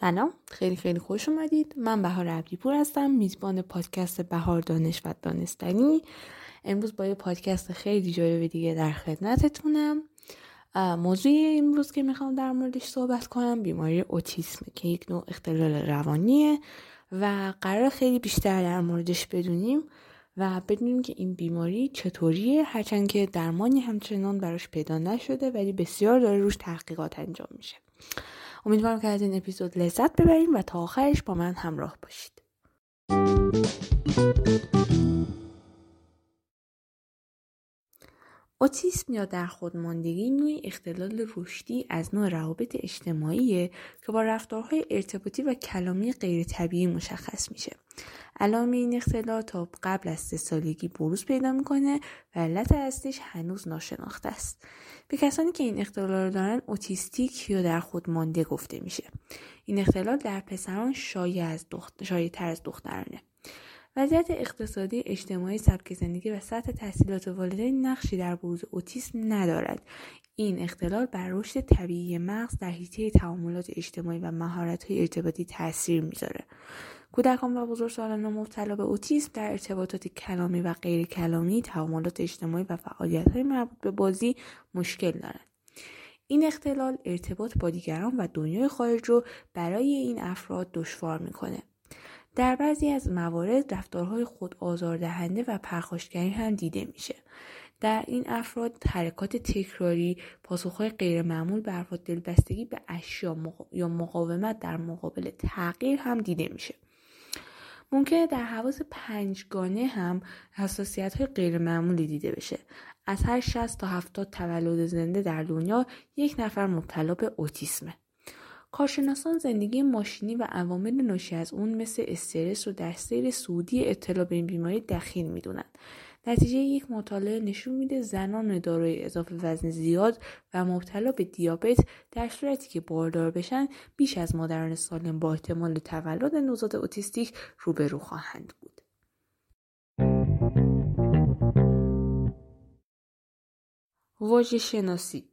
سلام. خیلی خیلی خوش اومدید. من بهار عبدیپور هستم میزبان پادکست بهار دانش و دانستنی. امروز با یه پادکست خیلی جالب دیگه در خدمتتونم. موضوع امروز که می‌خوام در موردش صحبت کنم بیماری اوتیسم که یک نوع اختلال روانیه و قرار خیلی بیشتر در موردش بدونیم و بدونیم که این بیماری چطوریه. هرچند که درمانی همچنان براش پیدا نشده ولی بسیار داره روش تحقیقات انجام میشه. امیدوارم که از این اپیزود لذت ببریم و تا آخرش با من همراه باشید. اوتیسم یا در خودماندگی نوعی اختلال رشدی از نوع روابط اجتماعیه که با رفتارهای ارتباطی و کلامی غیر طبیعی مشخص میشه. علائم این اختلال تا قبل از سه سالگی بروز پیدا می‌کنه و علت اصلیش هنوز ناشناخته است. به کسانی که این اختلال رو دارن اوتیستیک یا در خود مانده گفته میشه. این اختلال در پسران شایع از دخت... تر از دخترانه. وضعیت اقتصادی اجتماعی سبک زندگی و سطح تحصیلات والدین نقشی در بروز اوتیسم ندارد. این اختلال بر رشد طبیعی مغز در حیطه تعاملات اجتماعی و مهارت‌های ارتباطی تاثیر می‌ذاره. کودکان و بزرگسالان مبتلا به اوتیسم در ارتباطات کلامی و غیر کلامی تعاملات اجتماعی و فعالیت‌های مربوط به بازی مشکل دارند. این اختلال ارتباط با دیگران و دنیای خارج رو برای این افراد دشوار می‌کنه. در بعضی از موارد رفتارهای خود آزاردهنده و پرخاشگری هم دیده میشه. در این افراد حرکات تکراری، پاسخهای غیرمعمول به افراد دلبستگی به اشیا یا مقاومت در مقابل تغییر هم دیده میشه. ممکنه در حواس پنجگانه هم حساسیت های غیر معمولی دیده بشه. از هر 60 تا 70 تولد زنده در دنیا یک نفر مبتلا به اوتیسمه. کارشناسان زندگی ماشینی و عوامل ناشی از اون مثل استرس رو در سیر سعودی اطلاع به این بیماری دخیل می‌دونند نتیجه یک مطالعه نشون میده زنان دارای اضافه وزن زیاد و مبتلا به دیابت در صورتی که باردار بشن بیش از مادران سالم با احتمال تولد نوزاد اوتیستیک روبرو خواهند بود. واژه شناسی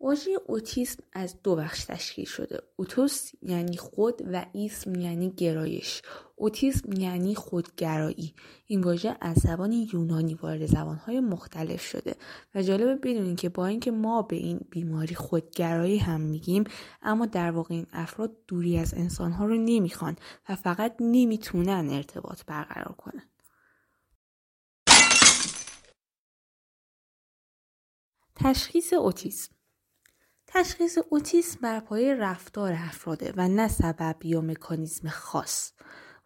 واژه اوتیسم از دو بخش تشکیل شده. اوتوس یعنی خود و ایسم یعنی گرایش. اوتیسم یعنی خودگرایی. این واژه از زبان یونانی وارد زبانهای مختلف شده و جالبه بدونین که با اینکه ما به این بیماری خودگرایی هم میگیم اما در واقع این افراد دوری از انسانها رو نمی‌خوان و فقط نمی‌تونن ارتباط برقرار کنن. تشخیص اوتیسم. تشخیص اوتیسم بر پایه رفتار افراده و نه سبب یا مکانیزم خاص.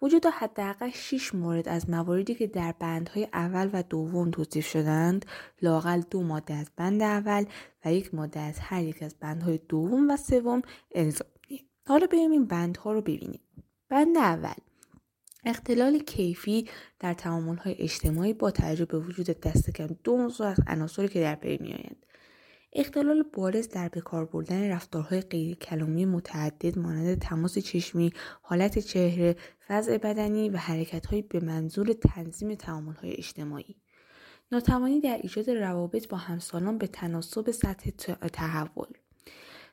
وجود حداقل 6 مورد از مواردی که در بندهای اول و دوم توصیف شدند لاقل دو ماده از بند اول و یک ماده از هر یک از بندهای دوم و سوم الزامی حالا بریم این بندها رو ببینیم. بند اول. اختلال کیفی در تعاملهای اجتماعی با توجه به وجود دست کم دو عنصر از عناصری که در بین میآیند. اختلال بارز در بکار بردن رفتارهای غیر کلامی متعدد مانند تماس چشمی، حالت چهره، وضع بدنی و حرکتهایی به منظور تنظیم تعاملهای اجتماعی. ناتوانی در ایجاد روابط با همسالان به تناسب سطح تحول.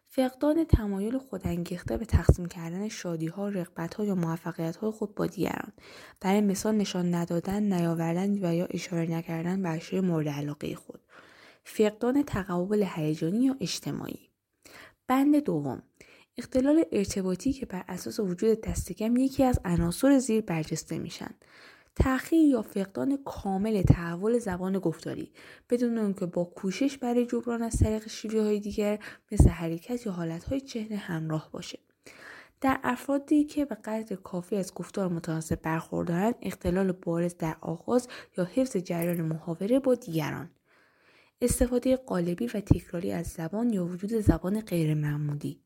فقدان تمایل خودانگیخته به تقسیم کردن شادی ها، رقبت ها یا موفقیت های خود با دیگران. برای مثال نشان ندادن، نیاوردن و یا اشاره نکردن به اشیاء مورد علاقه خود. فقدان تقابل هیجانی یا اجتماعی. بند دوم اختلال ارتباطی که بر اساس وجود دستکم یکی از عناصر زیر برجسته میشن. تأخیر یا فقدان کامل تحول زبان گفتاری بدون آنکه با کوشش برای جبران از طریق شیوه های دیگر مثل حرکت یا حالت های چهره همراه باشه. در افرادی که به قدر کافی از گفتار متناسب برخوردارند اختلال بارز در آغاز یا حفظ جریان محاوره با دیگران. استفاده قالبی و تکراری از زبان یا وجود زبان غیرمعمولی.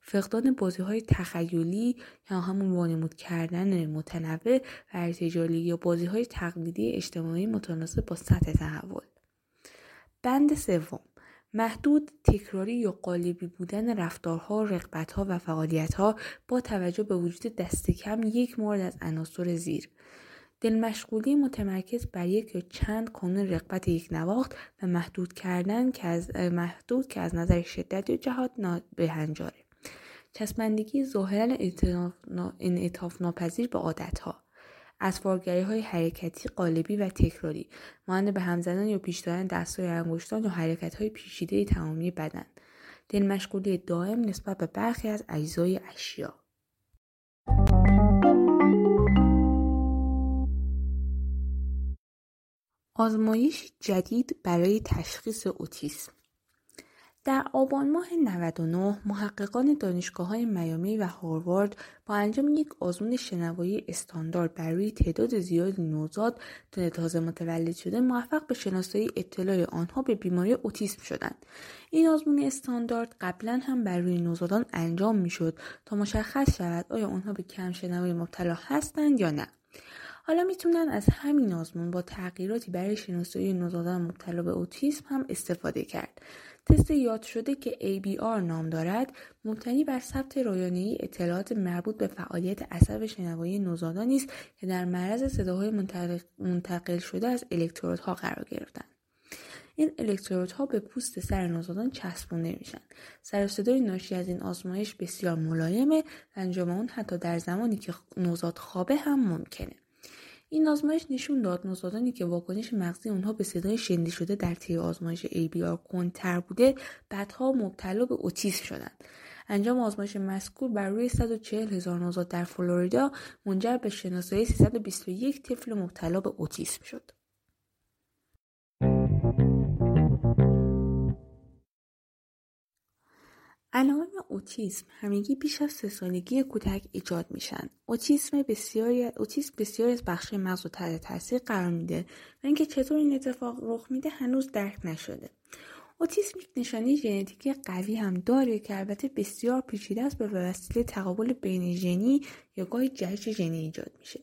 فقدان بازی های تخیلی یا همون وانمود کردن متنوع و ارتجالی یا بازی های تقلیدی اجتماعی متناسب با سطح تحول. بند سوم محدود تکراری یا قالبی بودن رفتارها، رقبتها و فعالیتها با توجه به وجود دست کم یک مورد از عناصر زیر. مشغولی متمرکز بر یک یا چند کانون رقبت یک نواخت و محدود کردن که از محدود که از نظر شدت یا جهات نابهنجاره چسبندگی ظاهرا انعطاف ناپذیر به عادتها. از های حرکتی قالبی و تکراری. مانند به هم زدن یا پیش دادن دستهای انگشتان حرکت های پیچیده تمامی بدن. دلمشغولی دائم نسبت به برخی از اجزای اشیا. آزمایش جدید برای تشخیص اوتیسم. در آبان ماه 99 محققان دانشگاه های میامی و هاروارد با انجام یک آزمون شنوایی استاندارد بر روی تعداد زیادی نوزاد تازه متولد شده موفق به شناسایی اطلاع آنها به بیماری اوتیسم شدند. این آزمون استاندارد قبلا هم بر روی نوزادان انجام می‌شد تا مشخص شود آیا آنها به کم شنوایی مبتلا هستند یا نه. حالا می‌تونن از همین آزمون با تغییراتی برای شناسایی نوزادان مبتلا به اوتیسم هم استفاده کرد. تست یاد شده که ABR نام دارد مبتنی بر ثبت رایانه‌ای اطلاعات مربوط به فعالیت عصب شنوایی نوزادانی است که در معرض صداهای منتقل شده از الکترودها قرار گرفتند. این الکترودها به پوست سر نوزادان چسبونده میشن سر صدای ناشی از این آزمایش بسیار ملایمه و انجام اون حتی در زمانی که نوزاد خوابه هم ممکنه. این آزمایش نشون داد نوزادانی که واکنش مغزی اونها به صدای شنیده شده در طی آزمایش ABR کندتر بوده بعدها مبتلا به اوتیسم شدند انجام آزمایش مذکور بر روی 140 هزار نوزاد در فلوریدا منجر به شناسایی 321 طفل مبتلا به اوتیسم شد. علائم اوتیسم همگی بیش از سه سالگی کودک ایجاد میشن. اوتیسم بسیاری اوتیسم بسیاری از بخش مغز و تحت تاثیر قرار میده و اینکه چطور این اتفاق رخ میده هنوز درک نشده. اوتیسم یک نشانه ژنتیکی قوی هم داره که البته بسیار پیچیده است به وسیله تقابل بین ژنی یا گاهی جهش ژنی ایجاد میشه.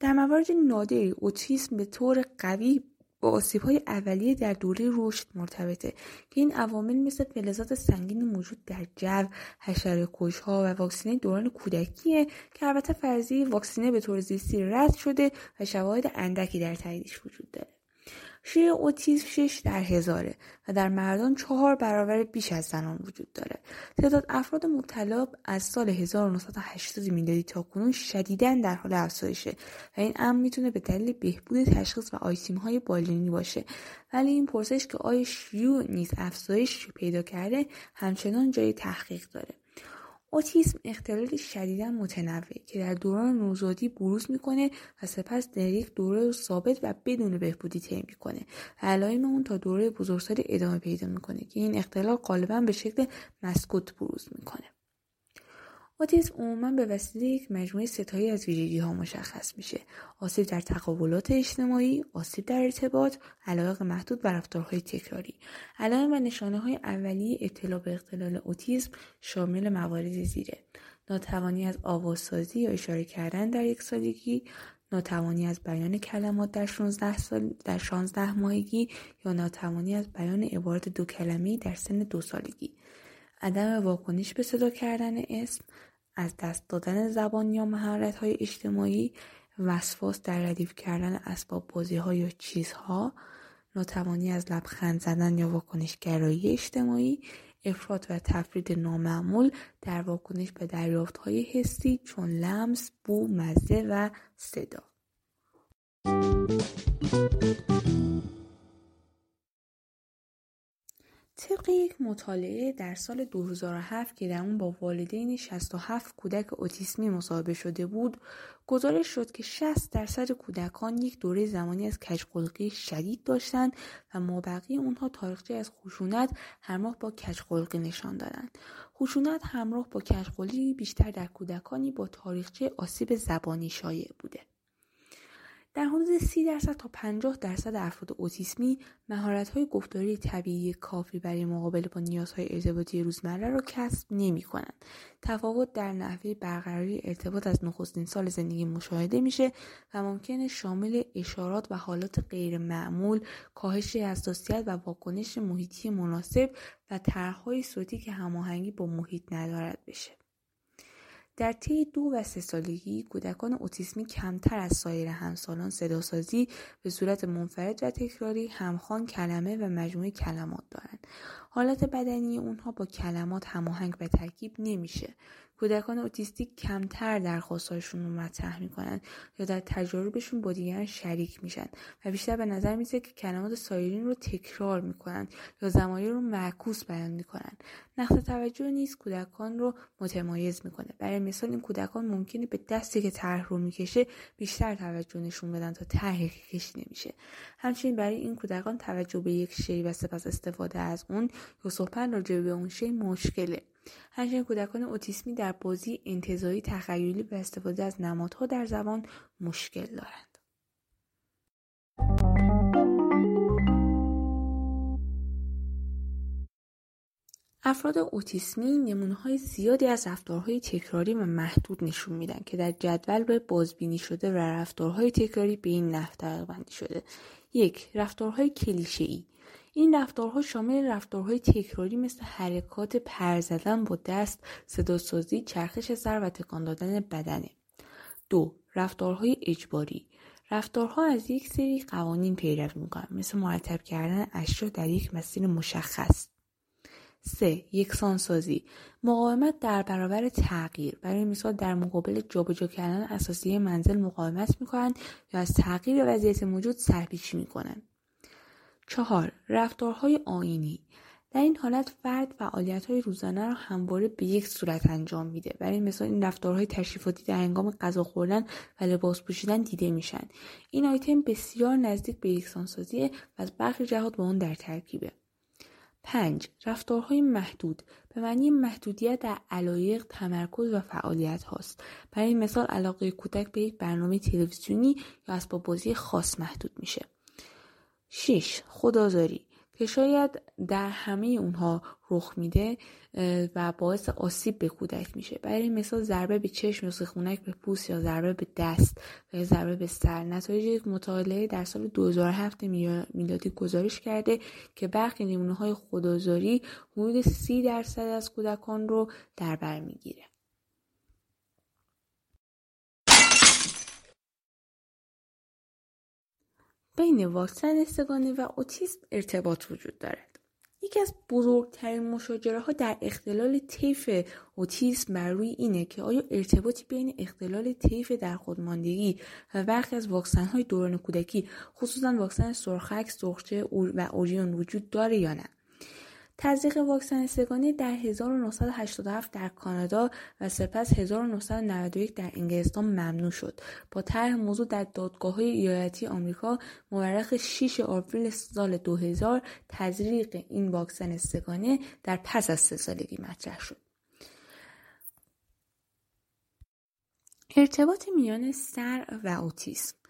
در موارد نادری اوتیسم به طور قوی با های اولیه در دوره رشد مرتبطه که این عوامل مثل فلزات سنگین موجود در جو حشره ها و واکسینه دوران کودکیه که البته فرضی واکسینه به طور زیستی رد شده و شواهد اندکی در تاییدش وجود داره. شیع اوتیسم 6 در هزاره و در مردان چهار برابر بیش از زنان وجود داره. تعداد افراد مبتلا از سال 1980 میلادی تا کنون شدیداً در حال افزایشه و این امر می‌تونه به دلیل بهبود تشخیص و آیسیم های بالینی باشه ولی این پرسش که آیا شیوع نیز افزایش پیدا کرده همچنان جای تحقیق داره. اوتیسم اختلالی شدیدا متنوع که در دوران نوزادی بروز می‌کنه و سپس در یک دوره ثابت و بدون بهبودی طی می‌کنه. و علائم اون تا دوره بزرگسالی ادامه پیدا می‌کنه که این اختلال غالبا به شکل مسکوت بروز می‌کنه. اوتیسم عموما به وسیله یک مجموعه ستایی از ویژگی ها مشخص میشه. آسیب در تقابلات اجتماعی آسیب در ارتباط علایق محدود و رفتارهای تکراری. علائم و نشانه های اولیه اطلاع به اختلال اوتیسم شامل موارد زیره. ناتوانی از آوازسازی یا اشاره کردن در یک سالگی ناتوانی از بیان کلمات در 16 سال در 16 ماهگی یا ناتوانی از بیان عبارت دو کلمه در سن دو سالگی. عدم واکنش به صدا کردن اسم از دست دادن زبان یا مهارت های اجتماعی وسواس در ردیف کردن اسباب بازی ها یا چیزها ناتوانی از لبخند زدن یا واکنش گرایی اجتماعی افراد و تفرید نامعمول در واکنش به دریافت های حسی چون لمس، بو، مزه و صدا. طبق یک مطالعه در سال 2007 که در اون با والدین 67 کودک اوتیسمی مصاحبه شده بود گزارش شد که 60 درصد کودکان یک دوره زمانی از کجقلقی شدید داشتند و مابقی اونها تاریخچه از خشونت همراه با کجقلقی نشان دادند. خشونت همراه با کجقلقی بیشتر در کودکانی با تاریخچه آسیب زبانی شایع بوده. در حدود 30 درصد تا 50 درصد افراد اوتیسمی های گفتاری طبیعی کافی برای مقابله با نیازهای ارتباطی روزمره را کسب نمی کنند. تفاوت در نحوه برقراری ارتباط از نخستین سال زندگی مشاهده میشه و ممکنه شامل اشارات و حالات غیر معمول، کاهش حساسیت و واکنش محیطی مناسب و طرحهای صوتی که هماهنگی با محیط ندارد بشه. در طی دو و سه سالگی کودکان اوتیسمی کمتر از سایر همسالان صداسازی به صورت منفرد و تکراری همخوان کلمه و مجموعه کلمات دارند. حالت بدنی اونها با کلمات هماهنگ و ترکیب نمیشه. کودکان اوتیستیک کمتر درخواستهاشون رو مطرح می‌کنن یا در تجاربشون با دیگران شریک میشن. و بیشتر به نظر میسه که کلمات سایرین رو تکرار می‌کنن یا زمایه رو معکوس بیان می‌کنن. نقص توجه نیز کودکان رو متمایز می‌کنه. برای مثال این کودکان ممکنه به دستی که طرح رو می‌کشه بیشتر توجه نشون بدن تا طرحی که کشیده میشه. همچنین برای این کودکان توجه به یک شی و سپس استفاده از اون یا صحبت راجع به اون شی مشکله. همچنین کودکان اوتیسمی در بازی انتظایی تخیلی و استفاده از نمادها در زبان مشکل دارند. افراد اوتیسمی نمونه های زیادی از رفتارهای تکراری و محدود نشون میدن که در جدول به بازبینی شده و رفتارهای تکراری به این نحو بندی شده. یک رفتارهای کلیشه ای این رفتارها شامل رفتارهای تکراری مثل حرکات پر زدن با دست، صداسازی، چرخش سر و تکان دادن بدنه. دو رفتارهای اجباری. رفتارها از یک سری قوانین پیروی می‌کنن مثل مرتب کردن اشیا در یک مسیر مشخص. سه یکسانسازی. مقاومت در برابر تغییر. برای مثال در مقابل جابجا کردن اساسی منزل مقاومت می‌کنند یا از تغییر وضعیت موجود سرپیچی می‌کنند چهار رفتارهای آینی. در این حالت فرد فعالیت های روزانه را همواره به یک صورت انجام میده. برای مثال این رفتارهای تشریفاتی در هنگام غذا خوردن و لباس پوشیدن دیده میشن. این آیتم بسیار نزدیک به یکسانسازی و از برخی جهات با آن در ترکیبه. پنج رفتارهای محدود. به معنی محدودیت در علایق تمرکز و فعالیت هاست. برای مثال علاقه کودک به یک برنامه تلویزیونی یا اسباب بازی خاص محدود میشه. 6. خدازاری که شاید در همه اونها رخ میده و باعث آسیب به کودک میشه. برای مثال ضربه به چشم یا سخونک به پوست یا ضربه به دست یا ضربه به سر. نتایج یک مطالعه در سال 2007 میلادی گزارش کرده که برخی نمونه های خدازاری حدود 30 درصد از کودکان رو در بر می‌گیره. بین واکسن سگانه و اوتیسم ارتباط وجود دارد. یکی از بزرگترین مشاجره ها در اختلال طیف اوتیسم بر روی اینه که آیا ارتباطی بین اختلال طیف در خودماندگی و برخی از واکسن های دوران کودکی خصوصا واکسن سرخک، سرخچه و اوریون وجود داره یا نه؟ تزریق واکسن سگانه در 1987 در کانادا و سپس 1991 در انگلستان ممنوع شد. با طرح موضوع در دادگاه های ایالتی آمریکا مورخ 6 آوریل سال 2000 تزریق این واکسن سگانه در پس از سه سالگی مطرح شد. ارتباط میان سر و اوتیسم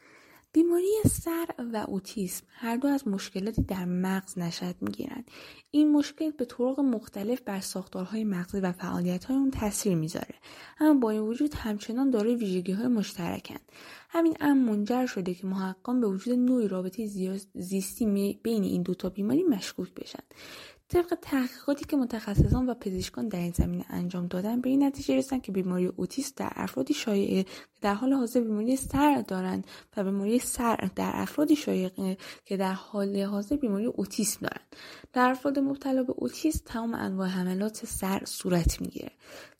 بیماری سر و اوتیسم هر دو از مشکلاتی در مغز نشد می‌گیرند. این مشکل به طرق مختلف بر ساختارهای مغزی و فعالیتهای اون تاثیر می‌ذاره. اما با این وجود همچنان دارای ویژگی های مشترکند همین امر منجر شده که محققان به وجود نوعی رابطه زیستی بین این دوتا بیماری مشکوک بشن. طبق تحقیقاتی که متخصصان و پزشکان در این زمینه انجام دادن به این نتیجه رسیدن که بیماری اوتیسم در افرادی شایعه که در حال حاضر بیماری سر دارند و بیماری سر در افرادی شایعه که در حال حاضر بیماری اوتیسم دارند در افراد مبتلا به اوتیسم تمام انواع حملات سر صورت می‌گیره.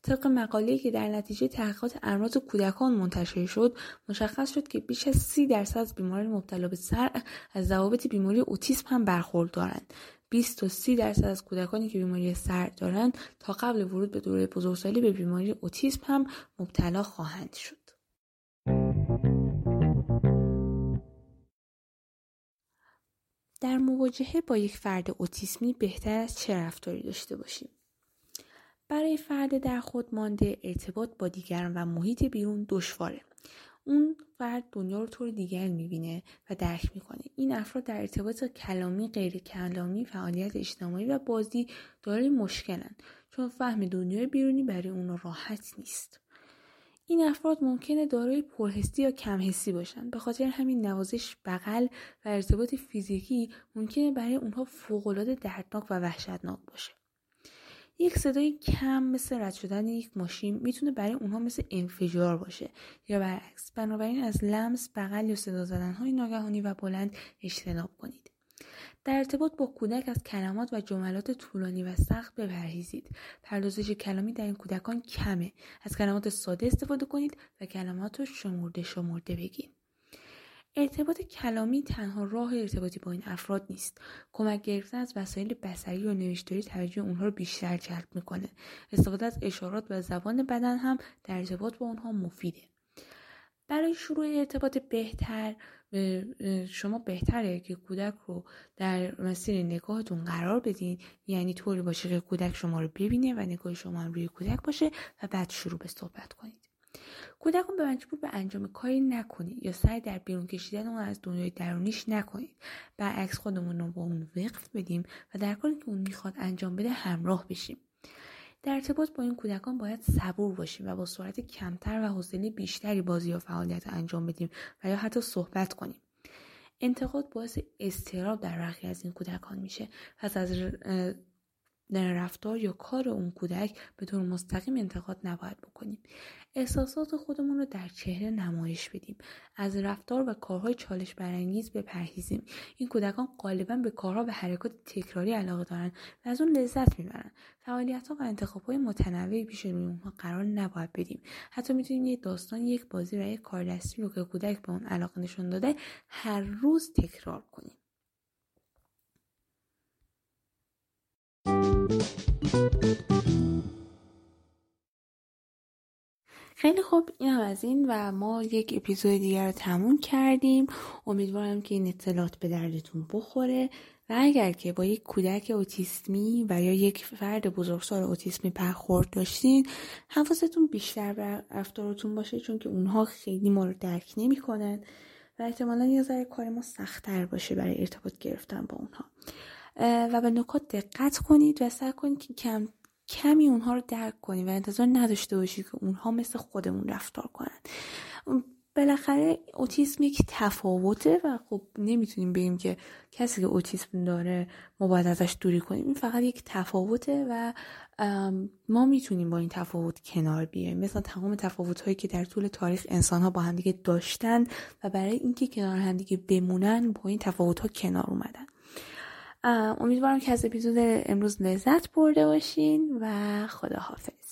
طبق مقاله‌ای که در نتیجه تحقیقات امراض کودکان منتشر شد مشخص شد که بیش از سی درصد از بیماران مبتلا به سر از ضوابط بیماری اوتیسم هم برخوردارند 20 تا 30 درصد از کودکانی که بیماری سر دارند تا قبل ورود به دوره بزرگسالی به بیماری اوتیسم هم مبتلا خواهند شد. در مواجهه با یک فرد اوتیسمی بهتر از چه رفتاری داشته باشیم؟ برای فرد در خود مانده ارتباط با دیگران و محیط بیرون دشواره. اون فرد دنیا رو طور دیگر می‌بینه و درک می‌کنه. این افراد در ارتباط کلامی غیر کلامی فعالیت اجتماعی و بازی دارای مشکلن. چون فهم دنیای بیرونی برای اون راحت نیست. این افراد ممکنه دارای پرحسی یا کمحسی باشند به خاطر همین نوازش بغل و ارتباط فیزیکی ممکنه برای اونها فوقالعاده دردناک و وحشتناک باشه. یک صدای کم مثل رد شدن یک ماشین می‌تونه برای اونها مثل انفجار باشه. یا برعکس بنابراین از لمس بغل یا صدا زدن های ناگهانی و بلند اجتناب کنید. در ارتباط با کودک از کلمات و جملات طولانی و سخت بپرهیزید. پردازش کلامی در این کودکان کمه. از کلمات ساده استفاده کنید و کلمات رو شمرده شمرده بگید ارتباط کلامی تنها راه ارتباطی با این افراد نیست. کمک گرفتن از وسایل بصری و نوشتاری توجه اونها رو بیشتر جلب می‌کنه. استفاده از اشارات و زبان بدن هم در ارتباط با اونها مفیده. برای شروع ارتباط بهتر شما بهتره که کودک رو در مسیر نگاهتون قرار بدین. یعنی طوری باشه که کودک شما رو ببینه و نگاه شما هم روی کودک باشه و بعد شروع به صحبت کنید. کودک رو به مجبور به انجام کاری نکنید یا سعی در بیرون کشیدن اون از دنیای درونیش نکنید. برعکس خودمون رو با اون وقف بدیم و در کاری که اون می‌خواد انجام بده همراه بشیم. در ارتباط با این کودکان باید صبور باشیم و با سرعت کمتر و حوصله بیشتری بازی یا فعالیت انجام بدیم و یا حتی صحبت کنیم. انتقاد باعث استراب در برخی از این کودکان میشه. پس از رفتار یا کار اون کودک به طور مستقیم انتقاد نباید بکنیم. احساسات خودمون رو در چهره نمایش بدیم. از رفتار و کارهای چالش برانگیز بپرهیزیم. این کودکان غالبا به کارها و حرکات تکراری علاقه دارن و از اون لذت می‌برن. فعالیت ها و انتخاب های متنوعی پیش روی اونها قرار نباید بدیم. حتی می‌تونیم یک داستان یک بازی و یک کار دستی رو که کودک به اون علاقه نشون داده هر روز تکرار کنیم. خیلی خوب این هم از این و ما یک اپیزود دیگر رو تموم کردیم. امیدوارم که این اطلاعات به دردتون بخوره و اگر که با یک کودک اوتیسمی و یا یک فرد بزرگسال اوتیسمی برخورد داشتین حواستون بیشتر بر رفتارتون باشه چون که اونها خیلی ما رو درک نمی‌کنن و احتمالا یه ذره کار ما سختتر باشه برای ارتباط گرفتن با اونها. و به نکات دقت کنید و سعی کنید که کم کمی اونها رو درک کنید و انتظار نداشته باشید که اونها مثل خودمون رفتار کنند. بالاخره اوتیسم یک تفاوته و خب نمی‌تونیم بگیم که کسی که اوتیسم داره ما باید ازش دوری کنیم. این فقط یک تفاوته و ما می‌تونیم با این تفاوت کنار بیایم. مثلا تمام تفاوت هایی که در طول تاریخ انسان ها با همدیگه داشتن و برای اینکه کنار همدیگه بمونن با این تفاوت ها کنار اومدن. امیدوارم که از اپیزود امروز لذت برده باشین و خداحافظ.